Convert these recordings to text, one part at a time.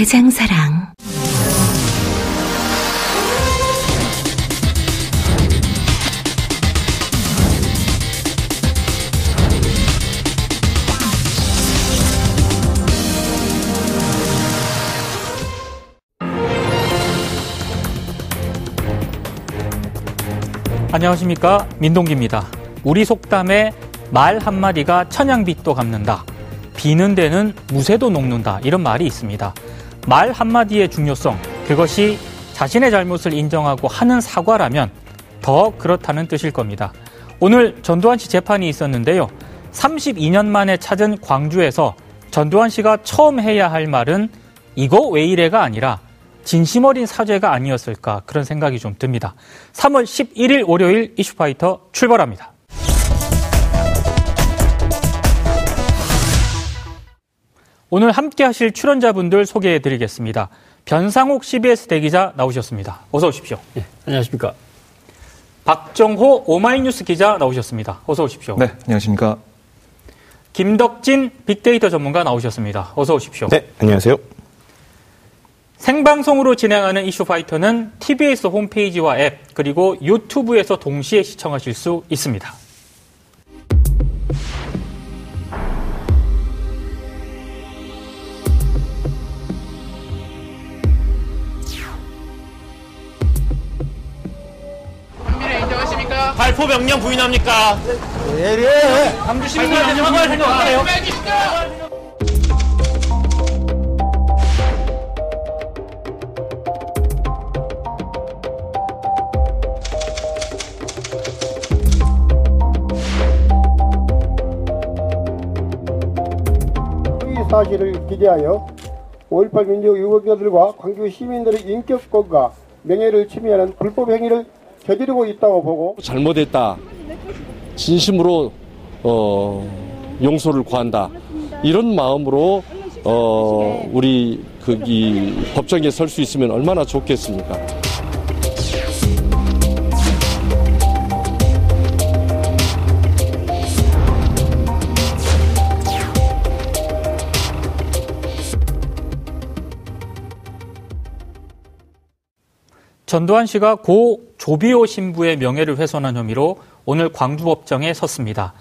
대장사랑. 안녕하십니까 민동기입니다. 우리 속담에 말 한마디가 천냥빚도 갚는다. 비는 데는 무쇠도 녹는다. 이런 말이 있습니다. 말 한마디의 중요성, 그것이 자신의 잘못을 인정하고 하는 사과라면 더 그렇다는 뜻일 겁니다. 오늘 전두환 씨 재판이 있었는데요. 32년 만에 찾은 광주에서 전두환 씨가 처음 해야 할 말은 이거 왜 이래가 아니라 진심 어린 사죄가 아니었을까 그런 생각이 좀 듭니다. 3월 11일 월요일 이슈파이터 출발합니다. 오늘 함께 하실 출연자분들 소개해 드리겠습니다. 변상욱 CBS 대기자 나오셨습니다. 어서 오십시오. 네, 안녕하십니까. 박정호 오마이뉴스 기자 나오셨습니다. 어서 오십시오. 네, 안녕하십니까. 김덕진 빅데이터 전문가 나오셨습니다. 어서 오십시오. 네, 안녕하세요. 생방송으로 진행하는 이슈 파이터는 TBS 홈페이지와 앱 그리고 유튜브에서 동시에 시청하실 수 있습니다. 발포 명령 부인합니까? 광주 시민들한테 사과할 생각 없어요? 이 사실을 기대하여 5.18 민족 유공자들과 광주 시민들의 인격권과 명예를 침해하는 불법 행위를 저지르고 있다고 보고 잘못했다. 진심으로 어, 용서를 구한다. 이런 마음으로 어, 우리 그 이 법정에 설 수 있으면 얼마나 좋겠습니까? 전두환 씨가 고 조비오 신부의 명예를 훼손한 혐의로 오늘 광주법정에 섰습니다.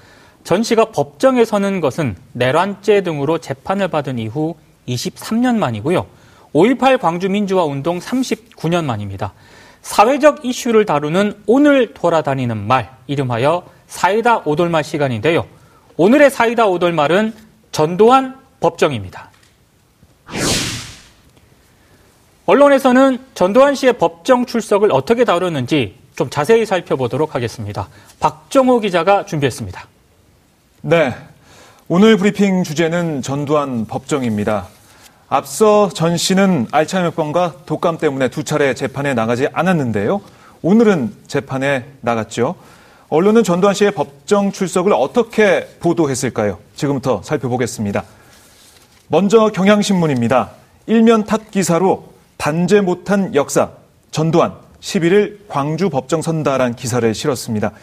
전 씨가 법정에 서는 것은 내란죄 등으로 재판을 받은 이후 23년 만이고요. 5.18 광주민주화 운동 39년 만입니다. 사회적 이슈를 다루는 오늘 돌아다니는 말, 이름하여 사이다 오돌말 시간인데요. 오늘의 사이다 오돌말은 전두환 법정입니다. 언론에서는 전두환 씨의 법정 출석을 어떻게 다루는지 좀 자세히 살펴보도록 하겠습니다. 박정호 기자가 준비했습니다. 네. 오늘 브리핑 주제는 전두환 법정입니다. 앞서 전 씨는 알츠하이머병과 독감 때문에 두 차례 재판에 나가지 않았는데요. 오늘은 재판에 나갔죠. 언론은 전두환 씨의 법정 출석을 어떻게 보도했을까요? 지금부터 살펴보겠습니다. 먼저 경향신문입니다. 일면 탑 기사로 단죄 못한 역사, 전두환, 11일 광주 법정 선다란 기사를 실었습니다.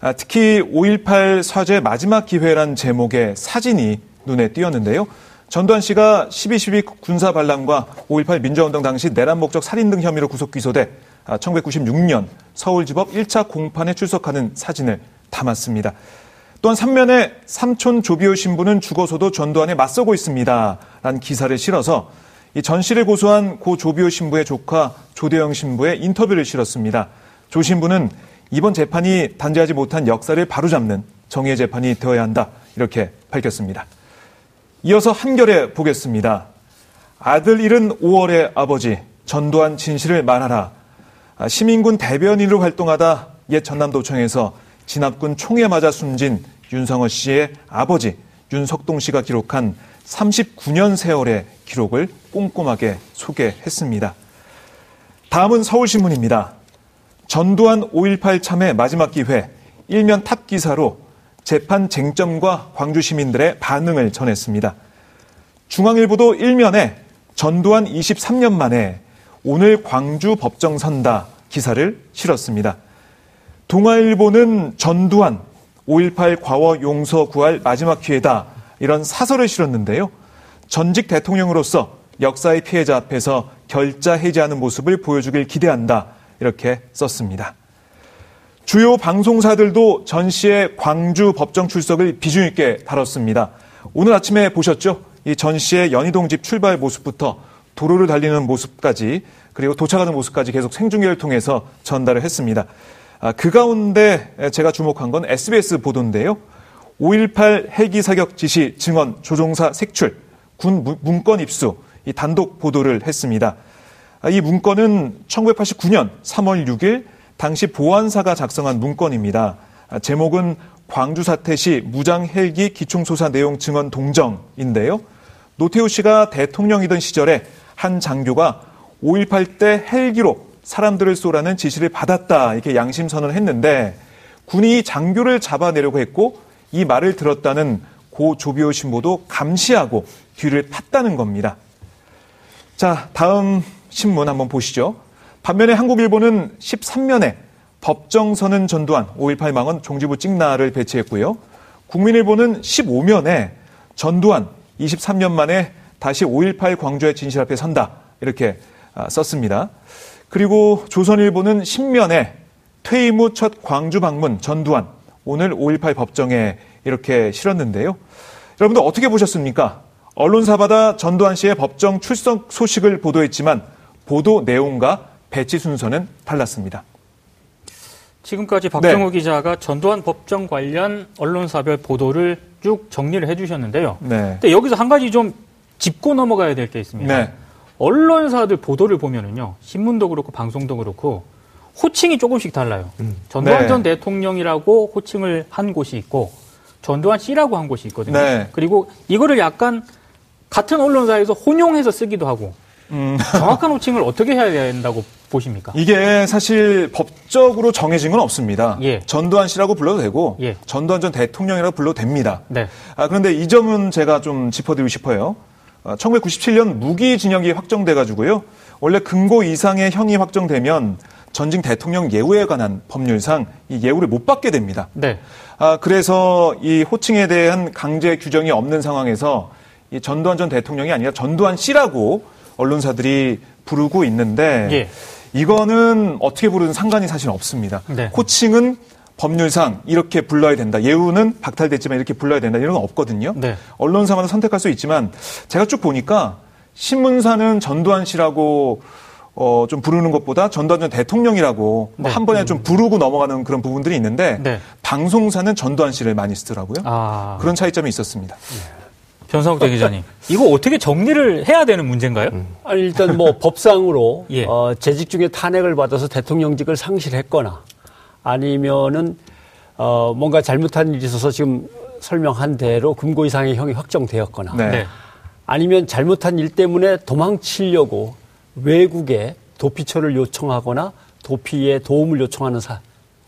아, 특히 5.18 사죄 마지막 기회란 제목의 사진이 눈에 띄었는데요. 전두환 씨가 12.12 군사 반란과 5.18 민주화운동 당시 내란 목적 살인 등 혐의로 구속 기소돼 1996년 서울지법 1차 공판에 출석하는 사진을 담았습니다. 또한 3면에 삼촌 조비오 신부는 죽어서도 전두환에 맞서고 있습니다. 라는 기사를 실어서 이 전 씨를 고소한 고 조비오 신부의 조카 조대영 신부의 인터뷰를 실었습니다. 조 신부는 이번 재판이 단죄하지 못한 역사를 바로잡는 정의의 재판이 되어야 한다. 이렇게 밝혔습니다. 이어서 한결에 보겠습니다. 아들 잃은 5월의 아버지 전두환 진실을 말하라. 시민군 대변인으로 활동하다 옛 전남도청에서 진압군 총에 맞아 숨진 윤성호 씨의 아버지 윤석동 씨가 기록한 39년 세월의 기록을 꼼꼼하게 소개했습니다. 다음은 서울신문입니다. 전두환 5.18 참회 마지막 기회 일면 탑 기사로 재판 쟁점과 광주 시민들의 반응을 전했습니다. 중앙일보도 일면에 전두환 23년 만에 오늘 광주 법정 선다 기사를 실었습니다. 동아일보는 전두환 5.18 과거 용서 구할 마지막 기회다 이런 사설을 실었는데요. 전직 대통령으로서 역사의 피해자 앞에서 결자 해지하는 모습을 보여주길 기대한다 이렇게 썼습니다. 주요 방송사들도 전 씨의 광주 법정 출석을 비중 있게 다뤘습니다. 오늘 아침에 보셨죠? 이 전 씨의 연희동 집 출발 모습부터 도로를 달리는 모습까지 그리고 도착하는 모습까지 계속 생중계를 통해서 전달을 했습니다. 아, 그 가운데 제가 주목한 건 SBS 보도인데요. 5.18 헬기 사격 지시 증언 조종사 색출, 군 문건 입수, 이 단독 보도를 했습니다. 아, 이 문건은 1989년 3월 6일 당시 보안사가 작성한 문건입니다. 아, 제목은 광주 사태 시 무장 헬기 기총소사 내용 증언 동정인데요. 노태우 씨가 대통령이던 시절에 한 장교가 5.18 때 헬기로 사람들을 쏘라는 지시를 받았다 이렇게 양심 선언을 했는데 군이 장교를 잡아내려고 했고 이 말을 들었다는 고 조비오 신보도 감시하고 뒤를 팠다는 겁니다. 자, 다음 신문 한번 보시죠. 반면에 한국일보는 13면에 법정선은 전두환 5.18 망원 종지부 찍나를 배치했고요. 국민일보는 15면에 전두환 23년 만에 다시 5.18 광주의 진실 앞에 선다 이렇게 아, 썼습니다. 그리고 조선일보는 10면에 퇴임 후 첫 광주 방문 전두환 오늘 5.18 법정에 이렇게 실었는데요. 여러분들 어떻게 보셨습니까? 언론사마다 전두환 씨의 법정 출석 소식을 보도했지만 보도 내용과 배치 순서는 달랐습니다. 지금까지 박정호 네. 기자가 전두환 법정 관련 언론사별 보도를 쭉 정리를 해주셨는데요. 네. 근데 여기서 한 가지 좀 짚고 넘어가야 될 게 있습니다. 네. 언론사들 보도를 보면은요, 신문도 그렇고 방송도 그렇고 호칭이 조금씩 달라요. 음. 전두환 네. 전 대통령이라고 호칭을 한 곳이 있고 전두환 씨라고 한 곳이 있거든요. 네. 그리고 이거를 약간 같은 언론사에서 혼용해서 쓰기도 하고 음. 정확한 호칭을 어떻게 해야 된다고 보십니까? 이게 사실 법적으로 정해진 건 없습니다. 예. 전두환 씨라고 불러도 되고 예. 전두환 전 대통령이라고 불러도 됩니다. 네. 아, 그런데 이 점은 제가 좀 짚어드리고 싶어요. 1997년 아, 무기징역이 확정돼가지고요. 원래 금고 이상의 형이 확정되면 전직 대통령 예우에 관한 법률상 이 예우를 못 받게 됩니다. 네. 아, 그래서 이 호칭에 대한 강제 규정이 없는 상황에서 이 전두환 전 대통령이 아니라 전두환 씨라고 언론사들이 부르고 있는데 예. 이거는 어떻게 부르든 상관이 사실 없습니다. 네. 호칭은 법률상 이렇게 불러야 된다. 예우는 박탈됐지만 이렇게 불러야 된다. 이런 건 없거든요. 네. 언론사마다 선택할 수 있지만 제가 쭉 보니까 신문사는 전두환 씨라고 어, 좀 부르는 것보다 전두환 전 대통령이라고 네. 한 번에 좀 부르고 넘어가는 그런 부분들이 있는데 네. 방송사는 전두환 씨를 많이 쓰더라고요. 아. 그런 차이점이 있었습니다. 네. 변상욱 기자님, 이거 어떻게 정리를 해야 되는 문제인가요? 음. 아니, 일단 뭐 법상으로 예. 어, 재직 중에 탄핵을 받아서 대통령직을 상실했거나 아니면은 어, 뭔가 잘못한 일이 있어서 지금 설명한 대로 금고 이상의 형이 확정되었거나 네. 네. 아니면 잘못한 일 때문에 도망치려고 외국에 도피처를 요청하거나 도피에 도움을 요청하는 사,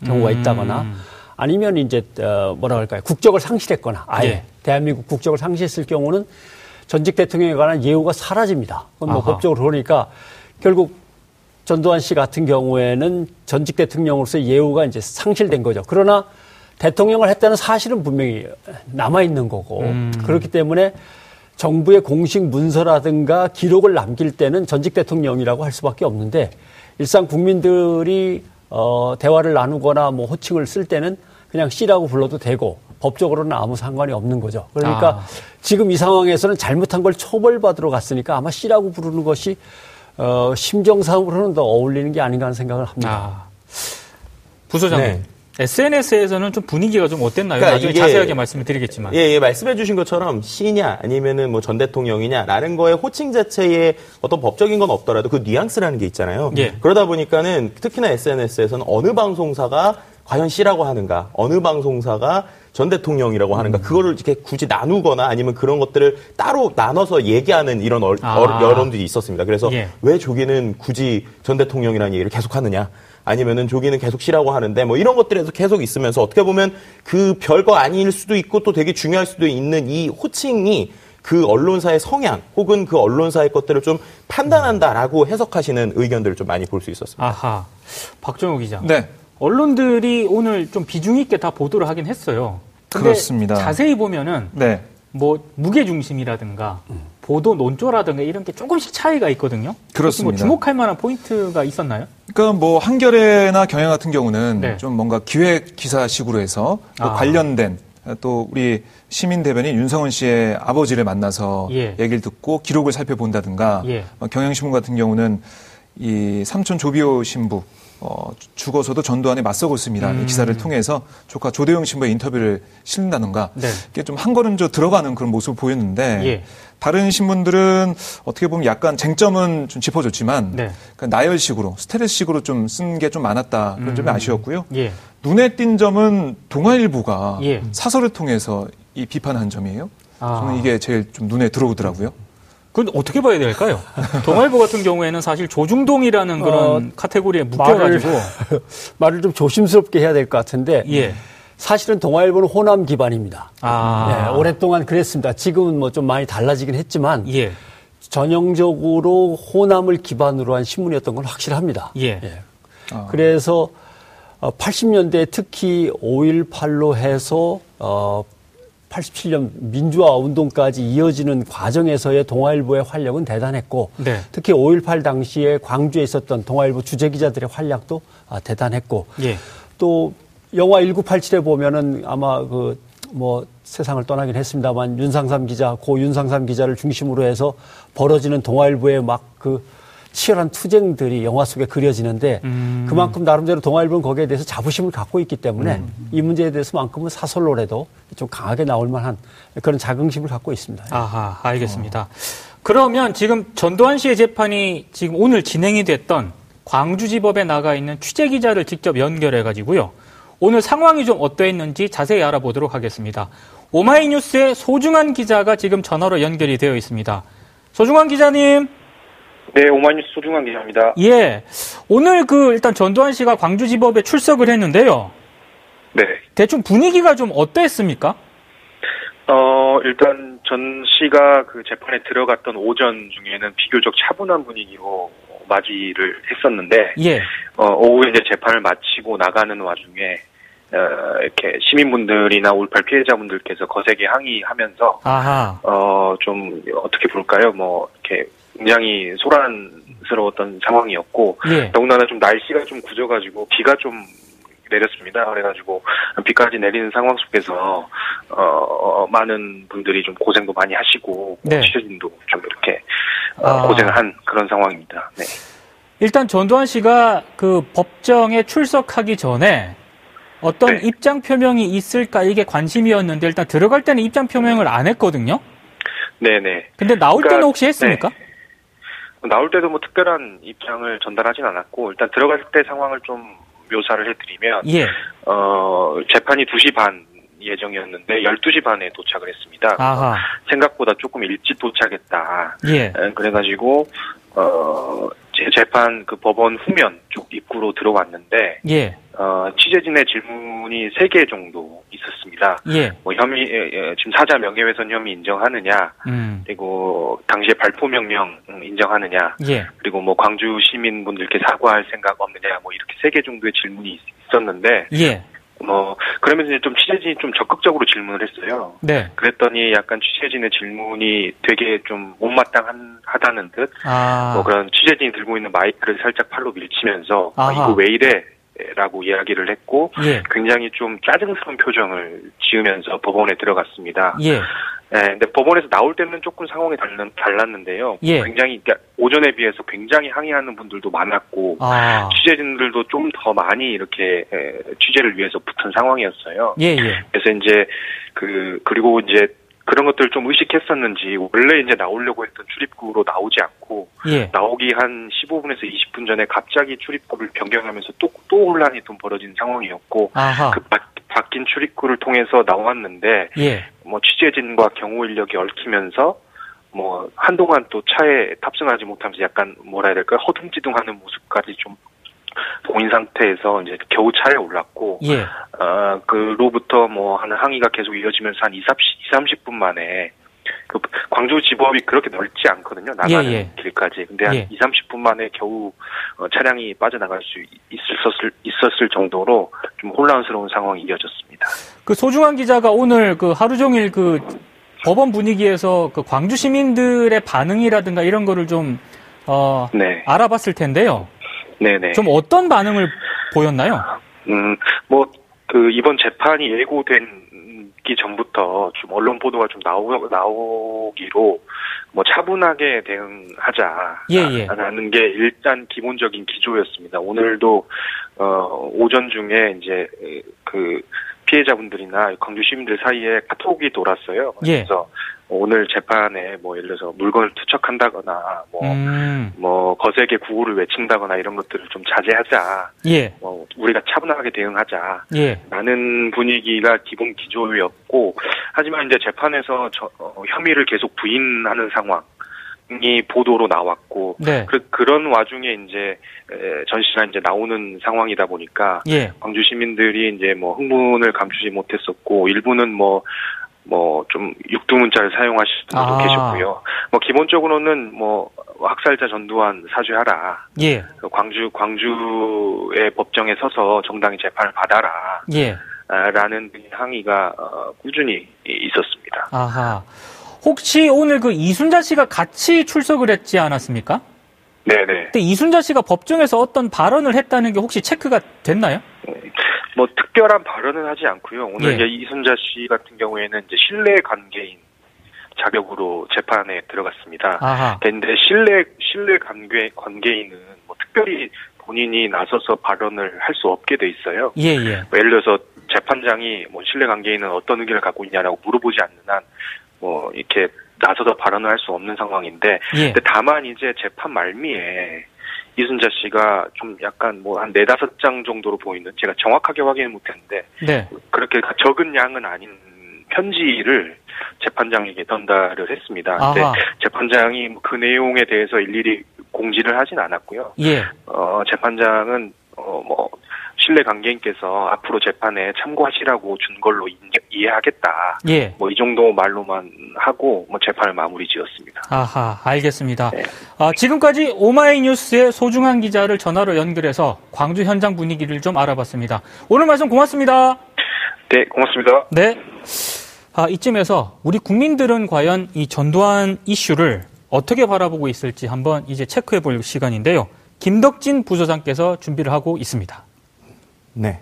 경우가 음. 있다거나 아니면 이제 어, 뭐라 할까요 국적을 상실했거나 아예 네. 대한민국 국적을 상실했을 경우는 전직 대통령에 관한 예우가 사라집니다. 그건 뭐 법적으로 그러니까 결국 전두환 씨 같은 경우에는 전직 대통령으로서 예우가 이제 상실된 거죠. 그러나 대통령을 했다는 사실은 분명히 남아 있는 거고 음. 그렇기 때문에 정부의 공식 문서라든가 기록을 남길 때는 전직 대통령이라고 할 수밖에 없는데 일상 국민들이 어, 대화를 나누거나 뭐 호칭을 쓸 때는 그냥 씨라고 불러도 되고 법적으로는 아무 상관이 없는 거죠. 그러니까 아. 지금 이 상황에서는 잘못한 걸 처벌받으러 갔으니까 아마 씨라고 부르는 것이 어, 심정상으로는 더 어울리는 게 아닌가 하는 생각을 합니다. 아. 부소장님. 네. SNS에서는 좀 분위기가 좀 어땠나요? 그러니까 나중에 자세하게 말씀을 드리겠지만. 예, 예 말씀해 주신 것처럼 시냐 아니면은 뭐 전 대통령이냐라는 거에 호칭 자체에 어떤 법적인 건 없더라도 그 뉘앙스라는 게 있잖아요. 예. 그러다 보니까는 특히나 SNS에서는 어느 방송사가 과연 씨라고 하는가, 어느 방송사가 전 대통령이라고 하는가 음. 그거를 이렇게 굳이 나누거나 아니면 그런 것들을 따로 나눠서 얘기하는 이런 어, 아. 여론들이 있었습니다. 그래서 예. 왜 조기는 굳이 전 대통령이라는 얘기를 계속 하느냐? 아니면은 조기는 계속 쉬라고 하는데 뭐 이런 것들에서 계속 있으면서 어떻게 보면 그 별거 아닐 수도 있고 또 되게 중요할 수도 있는 이 호칭이 그 언론사의 성향 혹은 그 언론사의 것들을 좀 판단한다라고 해석하시는 의견들을 좀 많이 볼 수 있었습니다. 아하. 박정우 기자. 네. 언론들이 오늘 좀 비중 있게 다 보도를 하긴 했어요. 그렇습니다. 자세히 보면은 네. 뭐 무게 중심이라든가 보도 논조라든가 이런 게 조금씩 차이가 있거든요. 뭐 그렇습니다. 뭐 주목할 만한 포인트가 있었나요? 그러니까 뭐 한겨레나 경향 같은 경우는 네. 좀 뭔가 기획 기사식으로 해서 아. 관련된 또 우리 시민 대변인 윤성원 씨의 아버지를 만나서 예. 얘기를 듣고 기록을 살펴본다든가 예. 어, 경향신문 같은 경우는 이 삼촌 조비오 신부 어, 죽어서도 전두환에 맞서고 있습니다. 음. 이 기사를 통해서 조카 조대영 신부의 인터뷰를 실는다든가 네. 이게 좀 한 걸음 더 들어가는 그런 모습을 보였는데 예. 다른 신문들은 어떻게 보면 약간 쟁점은 좀 짚어줬지만 네. 그러니까 나열식으로 스테레스식으로 좀 쓴 게 좀 많았다 그런 음. 점이 아쉬웠고요. 예. 눈에 띈 점은 동아일보가 예. 사설을 통해서 이 비판한 점이에요. 아. 저는 이게 제일 좀 눈에 들어오더라고요. 그건 어떻게 봐야 될까요? 동아일보 같은 경우에는 사실 조중동이라는 그런 어, 카테고리에 묶여가지고 말을, 말을, 좀 조심스럽게 해야 될 것 같은데 예. 사실은 동아일보는 호남 기반입니다. 아. 네, 오랫동안 그랬습니다. 지금은 뭐 좀 많이 달라지긴 했지만 예. 전형적으로 호남을 기반으로 한 신문이었던 건 확실합니다. 예. 예. 아. 그래서 80년대 어, 특히 5.18로 해서 어 87년 민주화 운동까지 이어지는 과정에서의 동아일보의 활력은 대단했고 네. 특히 5.18 당시에 광주에 있었던 동아일보 주재 기자들의 활약도 아, 대단했고 예. 또 영화 1987에 보면은 아마 그 뭐 세상을 떠나긴 했습니다만 윤상삼 기자 고 윤상삼 기자를 중심으로 해서 벌어지는 동아일보의 막그 치열한 투쟁들이 영화 속에 그려지는데 음. 그만큼 나름대로 동아일보는 거기에 대해서 자부심을 갖고 있기 때문에 음. 이 문제에 대해서만큼은 사설로라도 좀 강하게 나올 만한 그런 자긍심을 갖고 있습니다. 아하, 알겠습니다. 어. 그러면 지금 전두환 씨의 재판이 지금 오늘 진행이 됐던 광주지법에 나가 있는 취재 기자를 직접 연결해 가지고요. 오늘 상황이 좀 어떠했는지 자세히 알아보도록 하겠습니다. 오마이뉴스의 소중한 기자가 지금 전화로 연결이 되어 있습니다. 소중한 기자님. 네, 오마이뉴스 소중한 기자입니다. 예. 오늘 그 일단 전두환 씨가 광주지법에 출석을 했는데요. 네. 대충 분위기가 좀 어땠습니까? 어, 일단 전 씨가 그 재판에 들어갔던 오전 중에는 비교적 차분한 분위기로 맞이를 했었는데, 예. 어, 오후에 이제 재판을 마치고 나가는 와중에, 어, 이렇게 시민분들이나 올팔 피해자분들께서 거세게 항의하면서, 아하. 어, 좀, 어떻게 볼까요? 뭐, 이렇게 굉장히 소란스러웠던 상황이었고 예. 더군다나 좀 날씨가 좀 굳어가지고 비가 좀 내렸습니다. 그래가지고 비까지 내리는 상황 속에서 어, 많은 분들이 좀 고생도 많이 하시고 네. 취재진도 좀 이렇게 어, 아. 고생한 그런 상황입니다. 네. 일단 전두환 씨가 그 법정에 출석하기 전에 어떤 네. 입장 표명이 있을까 이게 관심이었는데 일단 들어갈 때는 입장 표명을 안 했거든요. 네네. 근데 나올 그러니까, 때는 혹시 했습니까? 네. 나올 때도 뭐 특별한 입장을 전달하진 않았고 일단 들어갈 때 상황을 좀 묘사를 해드리면 예. 어 재판이 2시 반 예정이었는데 12시 반에 도착을 했습니다. 아하. 생각보다 조금 일찍 도착했다. 예. 그래가지고 어 재판 그 법원 후면 쪽 입구로 들어왔는데 예. 어, 취재진의 질문이 세 개 정도 있었습니다. 예. 뭐 혐의 지금 사자 명예훼손 혐의 인정하느냐, 음. 그리고 당시에 발포 명령 인정하느냐, 예. 그리고 뭐 광주 시민분들께 사과할 생각 없느냐, 뭐 이렇게 세 개 정도의 질문이 있었는데, 예. 뭐 그러면서 이제 좀 취재진이 좀 적극적으로 질문을 했어요. 네. 그랬더니 약간 취재진의 질문이 되게 좀 못마땅하다는 듯, 아. 뭐 그런 취재진이 들고 있는 마이크를 살짝 팔로 밀치면서 아, 이거 왜 이래? 라고 이야기를 했고 예. 굉장히 좀 짜증스러운 표정을 지으면서 법원에 들어갔습니다. 예. 네, 근데 법원에서 나올 때는 조금 상황이 달랐, 달랐는데요. 예. 굉장히 그러니까 오전에 비해서 굉장히 항의하는 분들도 많았고 아. 취재진들도 좀 더 많이 이렇게 취재를 위해서 붙은 상황이었어요. 예, 예. 그래서 이제 그 그리고 이제 그런 것들을 좀 의식했었는지 원래 이제 나오려고 했던 출입구로 나오지 않고 예. 나오기 한 15분에서 20분 전에 갑자기 출입구를 변경하면서 또또 혼란이 좀 벌어진 상황이었고 아하. 그 바 뀐 출입구를 통해서 나왔는데 예. 뭐 취재진과 경호 인력이 얽히면서 뭐 한동안 또 차에 탑승하지 못하면서 약간 뭐라 해야 될까요 허둥지둥하는 모습까지 좀 보인 상태에서 이제 겨우 차에 올랐고 예. 어 그로부터 뭐 하는 항의가 계속 이어지면서 한 2, 30, 30분 만에 그 광주 지법이 그렇게 넓지 않거든요. 나가는 예, 예. 길까지. 근데 한 예. 2, 30분 만에 겨우 어, 차량이 빠져나갈 수 있었을 있었을 정도로 좀 혼란스러운 상황이 이어졌습니다. 그 소중한 기자가 오늘 그 하루 종일 그 법원 분위기에서 그 광주 시민들의 반응이라든가 이런 거를 좀 어, 네. 알아봤을 텐데요. 네네. 좀 어떤 반응을 보였나요? 음, 뭐, 그, 이번 재판이 예고된기 전부터 좀 언론 보도가 좀 나오, 나오기로 뭐 차분하게 대응하자. 예, 예. 라는 게 일단 기본적인 기조였습니다. 오늘도, 어, 오전 중에 이제 그 피해자분들이나 광주 시민들 사이에 카톡이 돌았어요. 예. 그래서 오늘 재판에 뭐 예를 들어서 물건을 투척한다거나 뭐, 음, 뭐 거세게 구호를 외친다거나 이런 것들을 좀 자제하자. 예, 뭐 우리가 차분하게 대응하자. 예, 라는 분위기가 기본 기조였고 하지만 이제 재판에서 저, 어, 혐의를 계속 부인하는 상황 이 보도로 나왔고 네, 그, 그런 와중에 이제 에, 전 씨가 이제 나오는 상황이다 보니까 예, 광주 시민들이 이제 뭐 흥분을 감추지 못했었고 일부는 뭐 뭐 좀 육두문자를 사용하실 분도 아. 계셨고요. 뭐 기본적으로는 뭐 학살자 전두환 사죄하라. 예, 광주 광주의 법정에 서서 정당히 재판을 받아라. 예. 아, 라는 항의가 어, 꾸준히 있었습니다. 아하. 혹시 오늘 그 이순자 씨가 같이 출석을 했지 않았습니까? 네네. 근데 이순자 씨가 법정에서 어떤 발언을 했다는 게 혹시 체크가 됐나요? 뭐 특별한 발언은 하지 않고요. 오늘 예. 이순자 씨 같은 경우에는 이제 신뢰 관계인 자격으로 재판에 들어갔습니다. 아하. 근데 신뢰 신뢰 관계 관계인은 뭐 특별히 본인이 나서서 발언을 할 수 없게 돼 있어요. 예, 예. 뭐 예를 들어서 재판장이 뭐 신뢰 관계인은 어떤 의견을 갖고 있냐라고 물어보지 않는 한 뭐 이렇게 나서서 발언을 할 수 없는 상황인데 예. 근데 다만 이제 재판 말미에 이순자 씨가 좀 약간 뭐 한 네다섯 장 정도로 보이는 제가 정확하게 확인을 못했는데 네. 그렇게 적은 양은 아닌 편지를 재판장에게 전달을 했습니다. 근데 아하. 재판장이 뭐그 내용에 대해서 일일이 공지를 하진 않았고요. 예. 어, 재판장은 어, 뭐 신뢰 관계인께서 앞으로 재판에 참고하시라고 준 걸로 이- 이해하겠다. 예. 뭐 이 정도 말로만 하고 뭐 재판을 마무리 지었습니다. 아하, 알겠습니다. 네. 아, 지금까지 오마이뉴스의 소중한 기자를 전화로 연결해서 광주 현장 분위기를 좀 알아봤습니다. 오늘 말씀 고맙습니다. 네, 고맙습니다. 네. 아, 이쯤에서 우리 국민들은 과연 이 전두환 이슈를 어떻게 바라보고 있을지 한번 이제 체크해 볼 시간인데요. 김덕진 부소장께서 준비를 하고 있습니다. 네.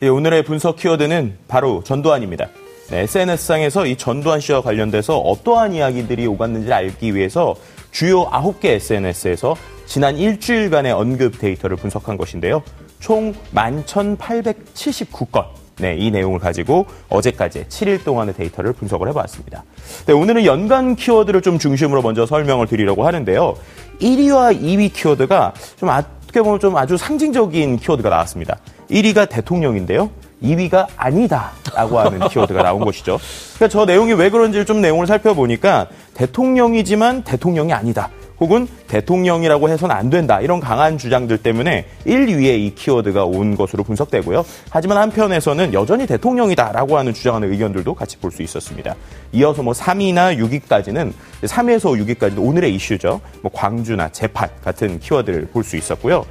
예, 오늘의 분석 키워드는 바로 전두환입니다. 네, SNS상에서 이 전두환 씨와 관련돼서 어떠한 이야기들이 오갔는지 알기 위해서 주요 9개 SNS에서 지난 일주일간의 언급 데이터를 분석한 것인데요. 총 11,879건. 네, 이 내용을 가지고 어제까지 7일 동안의 데이터를 분석을 해봤습니다. 네, 오늘은 연간 키워드를 좀 중심으로 먼저 설명을 드리려고 하는데요. 1위와 2위 키워드가 좀 어떻게 보면 좀 아주 상징적인 키워드가 나왔습니다. 1위가 대통령인데요. 2위가 아니다라고 하는 키워드가 나온 것이죠. 그러니까 저 내용이 왜 그런지를 좀 내용을 살펴보니까 대통령이지만 대통령이 아니다. 혹은 대통령이라고 해서는 안 된다. 이런 강한 주장들 때문에 1, 2위에 이 키워드가 온 것으로 분석되고요. 하지만 한편에서는 여전히 대통령이다라고 하는 주장하는 의견들도 같이 볼 수 있었습니다. 이어서 뭐 3위나 6위까지는 3위에서 6위까지도 오늘의 이슈죠. 뭐 광주나 재판 같은 키워드를 볼 수 있었고요.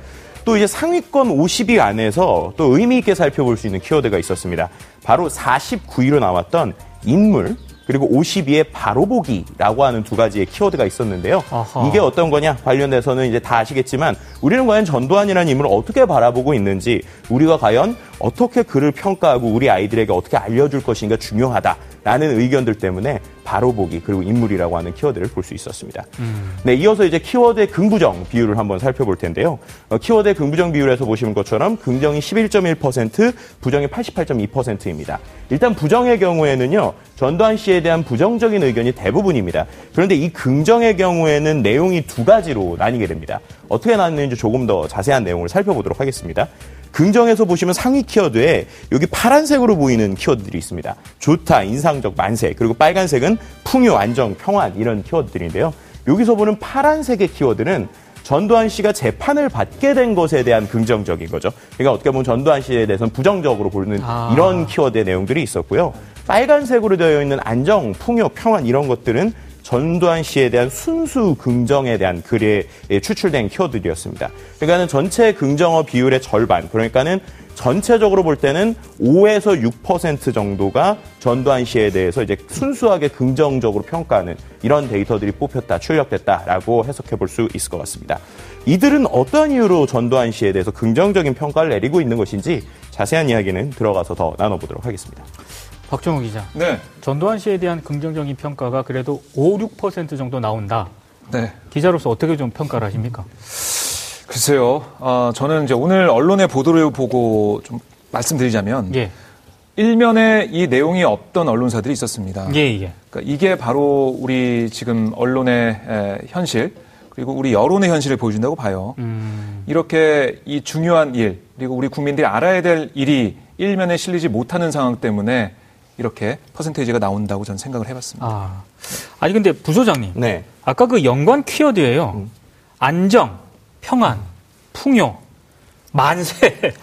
또 이제 상위권 50위 안에서 또 의미 있게 살펴볼 수 있는 키워드가 있었습니다. 바로 49위로 나왔던 인물 그리고 52의 바로보기라고 하는 두 가지의 키워드가 있었는데요. 아하. 이게 어떤 거냐 관련돼서는 이제 다 아시겠지만 우리는 과연 전두환이라는 인물을 어떻게 바라보고 있는지 우리가 과연 어떻게 그를 평가하고 우리 아이들에게 어떻게 알려줄 것인가 중요하다 라는 의견들 때문에 바로 보기 그리고 인물이라고 하는 키워드를 볼 수 있었습니다. 네, 이어서 이제 키워드의 긍부정 비율을 한번 살펴볼 텐데요. 어, 키워드의 긍부정 비율에서 보시는 것처럼 긍정이 11.1%, 부정이 88.2%입니다. 일단 부정의 경우에는요, 전두환 씨에 대한 부정적인 의견이 대부분입니다. 그런데 이 긍정의 경우에는 내용이 두 가지로 나뉘게 됩니다. 어떻게 나뉘는지 조금 더 자세한 내용을 살펴보도록 하겠습니다. 긍정에서 보시면 상위 키워드에 여기 파란색으로 보이는 키워드들이 있습니다. 좋다, 인상적, 만세. 그리고 빨간색은 풍요, 안정, 평안 이런 키워드들인데요. 여기서 보는 파란색의 키워드는 전두환 씨가 재판을 받게 된 것에 대한 긍정적인 거죠. 그러니까 어떻게 보면 전두환 씨에 대해서는 부정적으로 보는 아. 이런 키워드의 내용들이 있었고요. 빨간색으로 되어 있는 안정, 풍요, 평안 이런 것들은 전두환 씨에 대한 순수 긍정에 대한 글에 추출된 키워드였습니다. 그러니까는 전체 긍정어 비율의 절반, 그러니까는 전체적으로 볼 때는 5에서 6% 정도가 전두환 씨에 대해서 이제 순수하게 긍정적으로 평가하는 이런 데이터들이 뽑혔다, 출력됐다라고 해석해 볼 수 있을 것 같습니다. 이들은 어떤 이유로 전두환 씨에 대해서 긍정적인 평가를 내리고 있는 것인지 자세한 이야기는 들어가서 더 나눠보도록 하겠습니다. 박정우 기자. 네. 전두환 씨에 대한 긍정적인 평가가 그래도 5, 6% 정도 나온다. 네. 기자로서 어떻게 좀 평가를 하십니까? 글쎄요. 어, 저는 이제 오늘 언론의 보도를 보고 좀 말씀드리자면 예. 일면에 이 내용이 없던 언론사들이 있었습니다. 예, 예. 그러니까 이게 바로 우리 지금 언론의 에, 현실 그리고 우리 여론의 현실을 보여준다고 봐요. 음. 이렇게 이 중요한 일 그리고 우리 국민들이 알아야 될 일이 일면에 실리지 못하는 상황 때문에 이렇게 퍼센테이지가 나온다고 저는 생각을 해봤습니다. 아, 아니 근데 부소장님, 네. 아까 그 연관 키워드예요. 음. 안정, 평안, 풍요, 만세.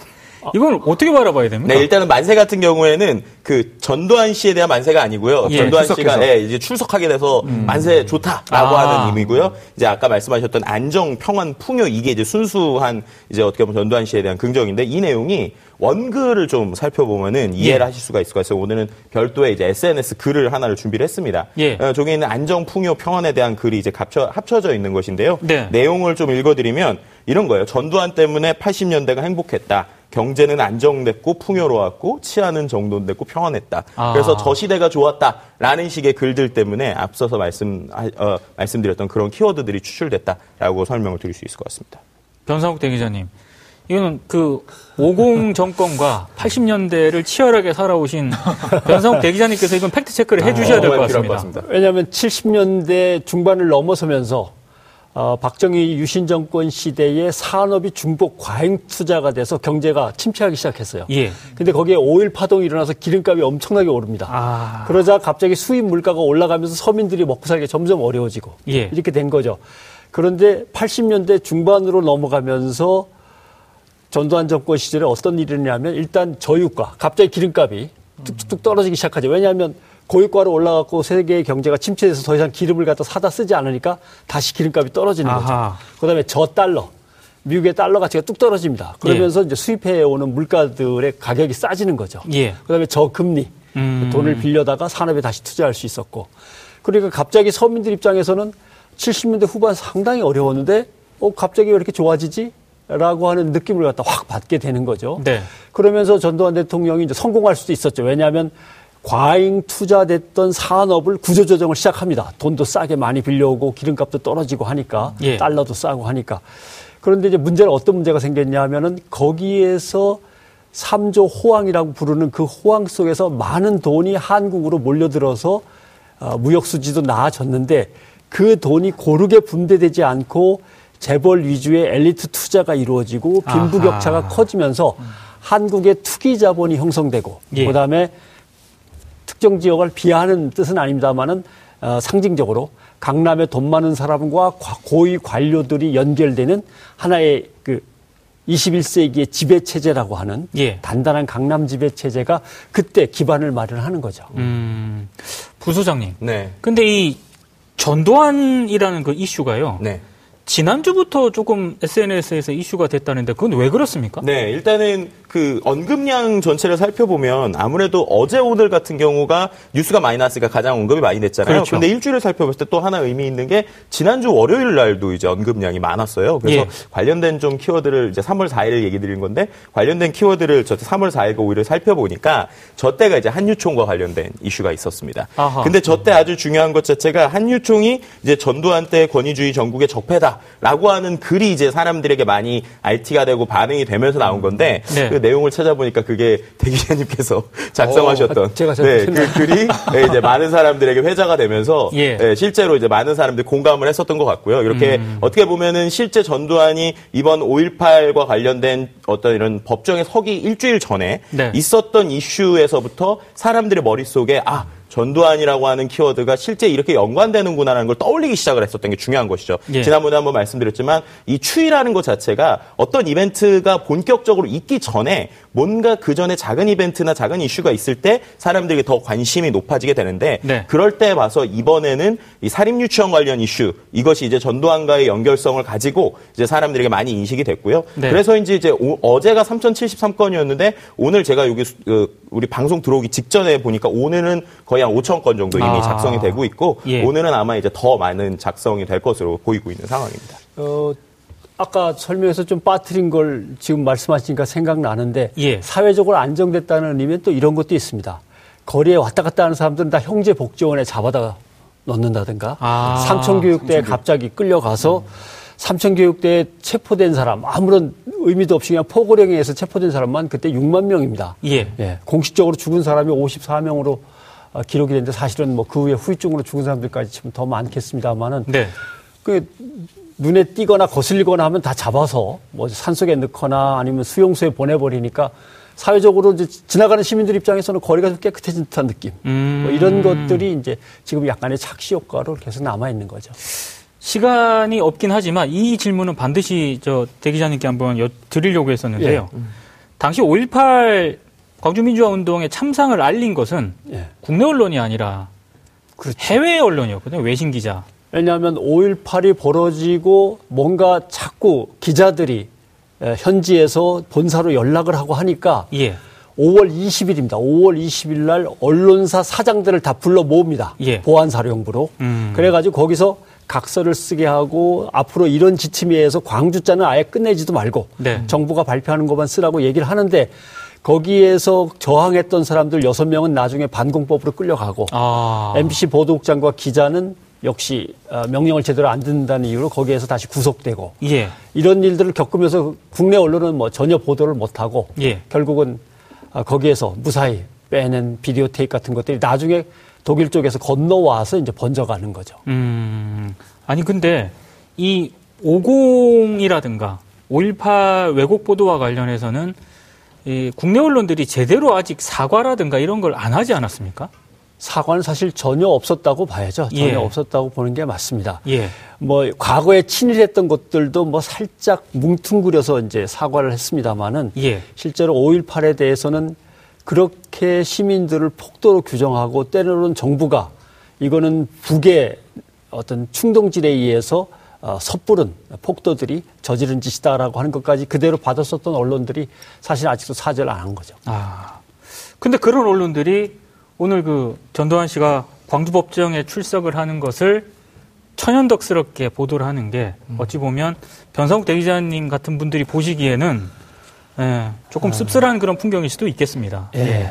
이건 어떻게 바라봐야 됩니까? 네, 일단은 만세 같은 경우에는 그 전두환 씨에 대한 만세가 아니고요. 예, 전두환 출석해서. 씨가 예, 이제 출석하게 돼서 음. 만세 좋다라고 아. 하는 의미고요. 이제 아까 말씀하셨던 안정, 평안, 풍요 이게 이제 순수한 이제 어떻게 보면 전두환 씨에 대한 긍정인데 이 내용이 원글을 좀 살펴보면은 이해를 예. 하실 수가 있을 것 같아요. 오늘은 별도의 이제 SNS 글을 하나를 준비를 했습니다. 예. 어, 저기 있는 안정, 풍요, 평안에 대한 글이 이제 합쳐, 합쳐져 있는 것인데요. 네. 내용을 좀 읽어드리면 이런 거예요. 전두환 때문에 80년대가 행복했다. 경제는 안정됐고 풍요로웠고 치안은 정돈됐고 평안했다. 아. 그래서 저 시대가 좋았다라는 식의 글들 때문에 앞서서 말씀 어, 말씀드렸던 그런 키워드들이 추출됐다라고 설명을 드릴 수 있을 것 같습니다. 변상욱 대기자님, 이거는 그 50 정권과 80년대를 치열하게 살아오신 변상욱 대기자님께서 이건 팩트 체크를 해주셔야 될것 아, 같습니다. 같습니다. 왜냐하면 70년대 중반을 넘어서면서 어, 박정희 유신 정권 시대에 산업이 중복 과잉 투자가 돼서 경제가 침체하기 시작했어요. 예. 근데 거기에 오일 파동이 일어나서 기름값이 엄청나게 오릅니다. 아. 그러자 갑자기 수입 물가가 올라가면서 서민들이 먹고 살기 점점 어려워지고 예. 이렇게 된 거죠. 그런데 80년대 중반으로 넘어가면서 전두환 정권 시절에 어떤 일이 있냐면 일단 저유가, 갑자기 기름값이 뚝뚝뚝 떨어지기 시작하죠. 왜냐하면 고유가로 올라갔고 세계의 경제가 침체돼서 더 이상 기름을 갖다 사다 쓰지 않으니까 다시 기름값이 떨어지는 아하. 거죠. 그다음에 저 달러, 미국의 달러 가치가 뚝 떨어집니다. 그러면서 예. 이제 수입해 오는 물가들의 가격이 싸지는 거죠. 예. 그다음에 저 금리, 음. 돈을 빌려다가 산업에 다시 투자할 수 있었고, 그러니까 갑자기 서민들 입장에서는 70년대 후반 상당히 어려웠는데, 어 갑자기 왜 이렇게 좋아지지? 라고 하는 느낌을 갖다 확 받게 되는 거죠. 네. 그러면서 전두환 대통령이 이제 성공할 수도 있었죠. 왜냐하면 과잉 투자됐던 산업을 구조조정을 시작합니다. 돈도 싸게 많이 빌려오고 기름값도 떨어지고 하니까 예. 달러도 싸고 하니까. 그런데 이제 문제는 어떤 문제가 생겼냐 하면은 거기에서 3조 호황이라고 부르는 그 호황 속에서 많은 돈이 한국으로 몰려들어서 어, 무역 수지도 나아졌는데 그 돈이 고르게 분배되지 않고 재벌 위주의 엘리트 투자가 이루어지고 빈부격차가 아하. 커지면서 한국의 투기 자본이 형성되고 예. 그다음에 특정 지역을 비하하는 뜻은 아닙니다만은 어, 상징적으로 강남에 돈 많은 사람과 고위 관료들이 연결되는 하나의 그 21세기의 지배 체제라고 하는 예. 단단한 강남 지배 체제가 그때 기반을 마련하는 거죠. 음, 부소장님. 네. 근데 이 전두환이라는 그 이슈가요. 네. 지난주부터 조금 SNS에서 이슈가 됐다는데 그건 왜 그렇습니까? 네, 일단은 그 언급량 전체를 살펴보면 아무래도 어제 오늘 같은 경우가 뉴스가 많이 났으니까 가장 언급이 많이 됐잖아요. 그렇죠. 근데 일주일을 살펴봤을 때또 하나 의미 있는 게 지난주 월요일 날도 이제 언급량이 많았어요. 그래서 예. 관련된 좀 키워드를 이제 3월 4일 얘기 드린 건데 관련된 키워드를 저 3월 4일과 5일을 살펴보니까 저 때가 이제 한유총과 관련된 이슈가 있었습니다. 아하. 근데 저 때 아주 중요한 것 자체가 한유총이 이제 전두환 때 권위주의 전국의 적폐다. 있다라고 하는 글이 이제 사람들에게 많이 RT가 되고 반응이 되면서 나온 건데 네. 그 내용을 찾아보니까 그게 대기자님께서 작성하셨던 오, 어, 제가 네, 그 글이 네, 이제 많은 사람들에게 회자가 되면서 예. 네, 실제로 이제 많은 사람들이 공감을 했었던 것 같고요. 이렇게 음. 어떻게 보면은 실제 전두환이 이번 5.18과 관련된 어떤 이런 법정에 서기 일주일 전에 네. 있었던 이슈에서부터 사람들의 머릿속에 아 전두환이라고 하는 키워드가 실제 이렇게 연관되는구나라는 걸 떠올리기 시작을 했었던 게 중요한 것이죠. 예. 지난번에 한번 말씀드렸지만 이 추위라는 것 자체가 어떤 이벤트가 본격적으로 있기 전에 뭔가 그 전에 작은 이벤트나 작은 이슈가 있을 때 사람들에게 더 관심이 높아지게 되는데 네. 그럴 때 봐서 이번에는 이 사립 유치원 관련 이슈 이것이 이제 전두환과의 연결성을 가지고 이제 사람들에게 많이 인식이 됐고요. 네. 그래서인지 이제 오, 어제가 3,073건이었는데 오늘 제가 여기 그 우리 방송 들어오기 직전에 보니까 오늘은 거의 한 5천 건 정도 이미 아. 작성이 되고 있고 예. 오늘은 아마 이제 더 많은 작성이 될 것으로 보이고 있는 상황입니다. 어, 아까 설명에서 좀 빠뜨린 걸 지금 말씀하시니까 생각나는데 예. 사회적으로 안정됐다는 의미는 또 이런 것도 있습니다. 거리에 왔다 갔다 하는 사람들은 다 형제 복지원에 잡아다 넣는다든가 아, 삼천교육대에 갑자기 끌려가서 음. 삼천교육대에 체포된 사람 아무런 의미도 없이 그냥 포고령에 의해서 체포된 사람만 그때 6만 명입니다. 예. 예. 공식적으로 죽은 사람이 54명으로 어, 기록이 됐는데 사실은 뭐 그 후에 후유증으로 죽은 사람들까지 치면 더 많겠습니다만은 네. 그 눈에 띄거나 거슬리거나 하면 다 잡아서 뭐 산속에 넣거나 아니면 수용소에 보내버리니까 사회적으로 이제 지나가는 시민들 입장에서는 거리가 좀 깨끗해진 듯한 느낌. 음. 뭐 이런 것들이 이제 지금 약간의 착시 효과로 계속 남아 있는 거죠. 시간이 없긴 하지만 이 질문은 반드시 저 대기자님께 한번 여, 드리려고 했었는데요. 예. 음. 당시 5.18 광주민주화 운동의 참상을 알린 것은 예. 국내 언론이 아니라 그렇죠. 해외 언론이었거든요. 외신 기자. 왜냐하면 5.18이 벌어지고 뭔가 자꾸 기자들이 현지에서 본사로 연락을 하고 하니까 예. 5월 20일입니다. 5월 20일 날 언론사 사장들을 다 불러 모읍니다. 예. 보안사령부로. 음. 그래가지고 거기서 각서를 쓰게 하고 앞으로 이런 지침에 의해서 광주자는 아예 끝내지도 말고 네. 정부가 발표하는 것만 쓰라고 얘기를 하는데 거기에서 저항했던 사람들 6명은 나중에 반공법으로 끌려가고 아. MBC 보도국장과 기자는 역시 어, 명령을 제대로 안 듣는다는 이유로 거기에서 다시 구속되고 예. 이런 일들을 겪으면서 국내 언론은 뭐 전혀 보도를 못 하고 예. 결국은 어, 거기에서 무사히 빼낸 비디오 테이프 같은 것들이 나중에 독일 쪽에서 건너와서 이제 번져가는 거죠. 음, 아니 근데 이 50이라든가 5.18 왜곡 보도와 관련해서는 이 국내 언론들이 제대로 아직 사과라든가 이런 걸 안 하지 않았습니까? 사과는 사실 전혀 없었다고 봐야죠. 전혀 예. 없었다고 보는 게 맞습니다. 예. 뭐 과거에 친일했던 것들도 뭐 살짝 뭉퉁그려서 이제 사과를 했습니다마는 예. 실제로 5.18에 대해서는 그렇게 시민들을 폭도로 규정하고 때로는 정부가 이거는 북의 어떤 충동질에 의해서 어, 섣부른 폭도들이 저지른 짓이다라고 하는 것까지 그대로 받았었던 언론들이 사실 아직도 사죄를 안 한 거죠. 아. 근데 그런 언론들이 오늘 그 전두환 씨가 광주법정에 출석을 하는 것을 천연덕스럽게 보도를 하는 게 음. 어찌 보면 변성욱 대기자님 같은 분들이 보시기에는 예, 조금 아. 씁쓸한 그런 풍경일 수도 있겠습니다. 예. 예.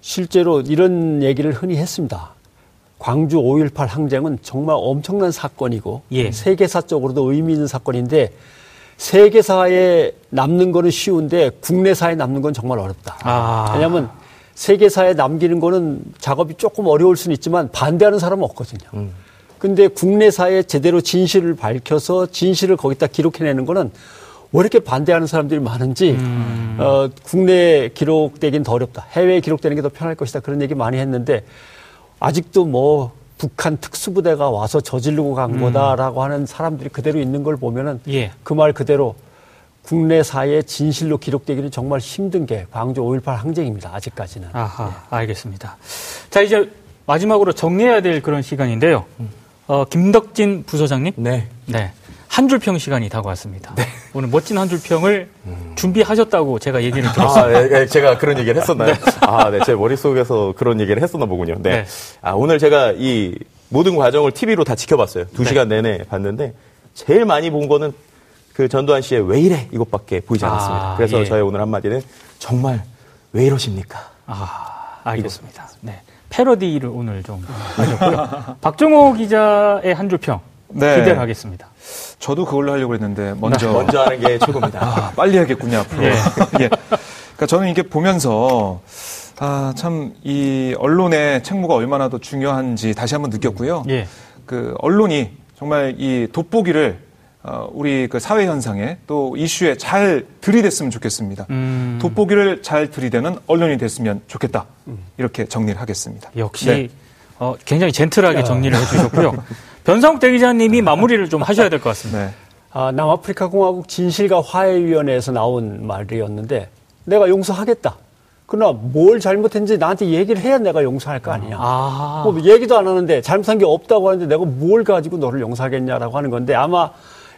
실제로 이런 얘기를 흔히 했습니다. 광주 5.18 항쟁은 정말 엄청난 사건이고 예. 세계사적으로도 의미 있는 사건인데 세계사에 남는 거는 쉬운데 국내사에 남는 건 정말 어렵다. 아. 왜냐하면 세계사에 남기는 거는 작업이 조금 어려울 수는 있지만 반대하는 사람은 없거든요. 음. 근데 국내사에 제대로 진실을 밝혀서 진실을 거기다 기록해내는 거는 왜 이렇게 반대하는 사람들이 많은지 음. 어, 국내에 기록되긴 더 어렵다. 해외에 기록되는 게 더 편할 것이다. 그런 얘기 많이 했는데 아직도 뭐 북한 특수부대가 와서 저지르고 간 음. 거다라고 하는 사람들이 그대로 있는 걸 보면은 예. 그말 그대로 국내사에 진실로 기록되기는 정말 힘든 게 광주 5.18 항쟁입니다. 아직까지는. 아하, 네. 알겠습니다. 자, 이제 마지막으로 정리해야 될 그런 시간인데요. 음. 어, 김덕진 부소장님. 네. 네. 한 줄평 시간이 다가왔습니다. 네. 오늘 멋진 한 줄평을 음. 준비하셨다고 제가 얘기를 들었어요. 아, 네, 네, 제가 그런 얘기를 했었나요? 네. 아, 네. 제 머릿속에서 그런 얘기를 했었나 보군요. 네. 네. 아, 오늘 제가 이 모든 과정을 TV로 다 지켜봤어요. 두 시간 내내 봤는데 제일 많이 본 거는 그 전두환 씨의 왜 이래 이것밖에 보이지 않았습니다. 아, 그래서 예. 저의 오늘 한마디는 정말 왜 이러십니까? 아, 알겠습니다. 네. 패러디를 오늘 좀 하셨고요. 박정호 기자의 한 줄 평. 네. 기대를 하겠습니다. 저도 그걸로 하려고 했는데 먼저 먼저 하는 게 최고입니다. 아, 빨리 하겠군요 앞으로. 예. 예. 그러니까 저는 이게 보면서 아, 참, 이 언론의 책무가 얼마나 더 중요한지 다시 한번 느꼈고요. 예. 그 언론이 정말 이 돋보기를 어, 우리 그 사회 현상에 또 이슈에 잘 들이댔으면 좋겠습니다. 음. 돋보기를 잘 들이대는 언론이 됐으면 좋겠다. 이렇게 정리를 하겠습니다. 역시 네. 어, 굉장히 젠틀하게 정리를 해주셨고요. 변상욱 대기자님이 마무리를 좀 하셔야 될 것 같습니다. 네. 아, 남아프리카 공화국 진실과 화해위원회에서 나온 말이었는데 내가 용서하겠다. 그러나 뭘 잘못했는지 나한테 얘기를 해야 내가 용서할 거 아니냐. 아. 뭐 얘기도 안 하는데 잘못한 게 없다고 하는데 내가 뭘 가지고 너를 용서하겠냐라고 하는 건데 아마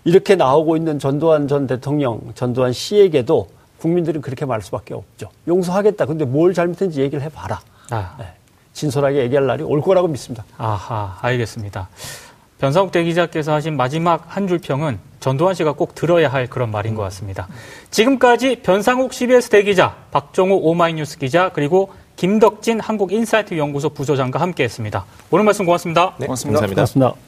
이렇게 나오고 있는 전두환 전 대통령, 전두환 씨에게도 국민들은 그렇게 말할 수밖에 없죠. 용서하겠다. 근데 뭘 잘못했는지 얘기를 해봐라. 아. 네. 진솔하게 얘기할 날이 올 거라고 믿습니다. 아하, 알겠습니다. 변상욱 대기자께서 하신 마지막 한 줄 평은 전두환 씨가 꼭 들어야 할 그런 말인 것 같습니다. 지금까지 변상욱 CBS 대기자, 박정호 오마이뉴스 기자, 그리고 김덕진 한국인사이트 연구소 부소장과 함께했습니다. 오늘 말씀 고맙습니다. 네, 고맙습니다. 감사합니다.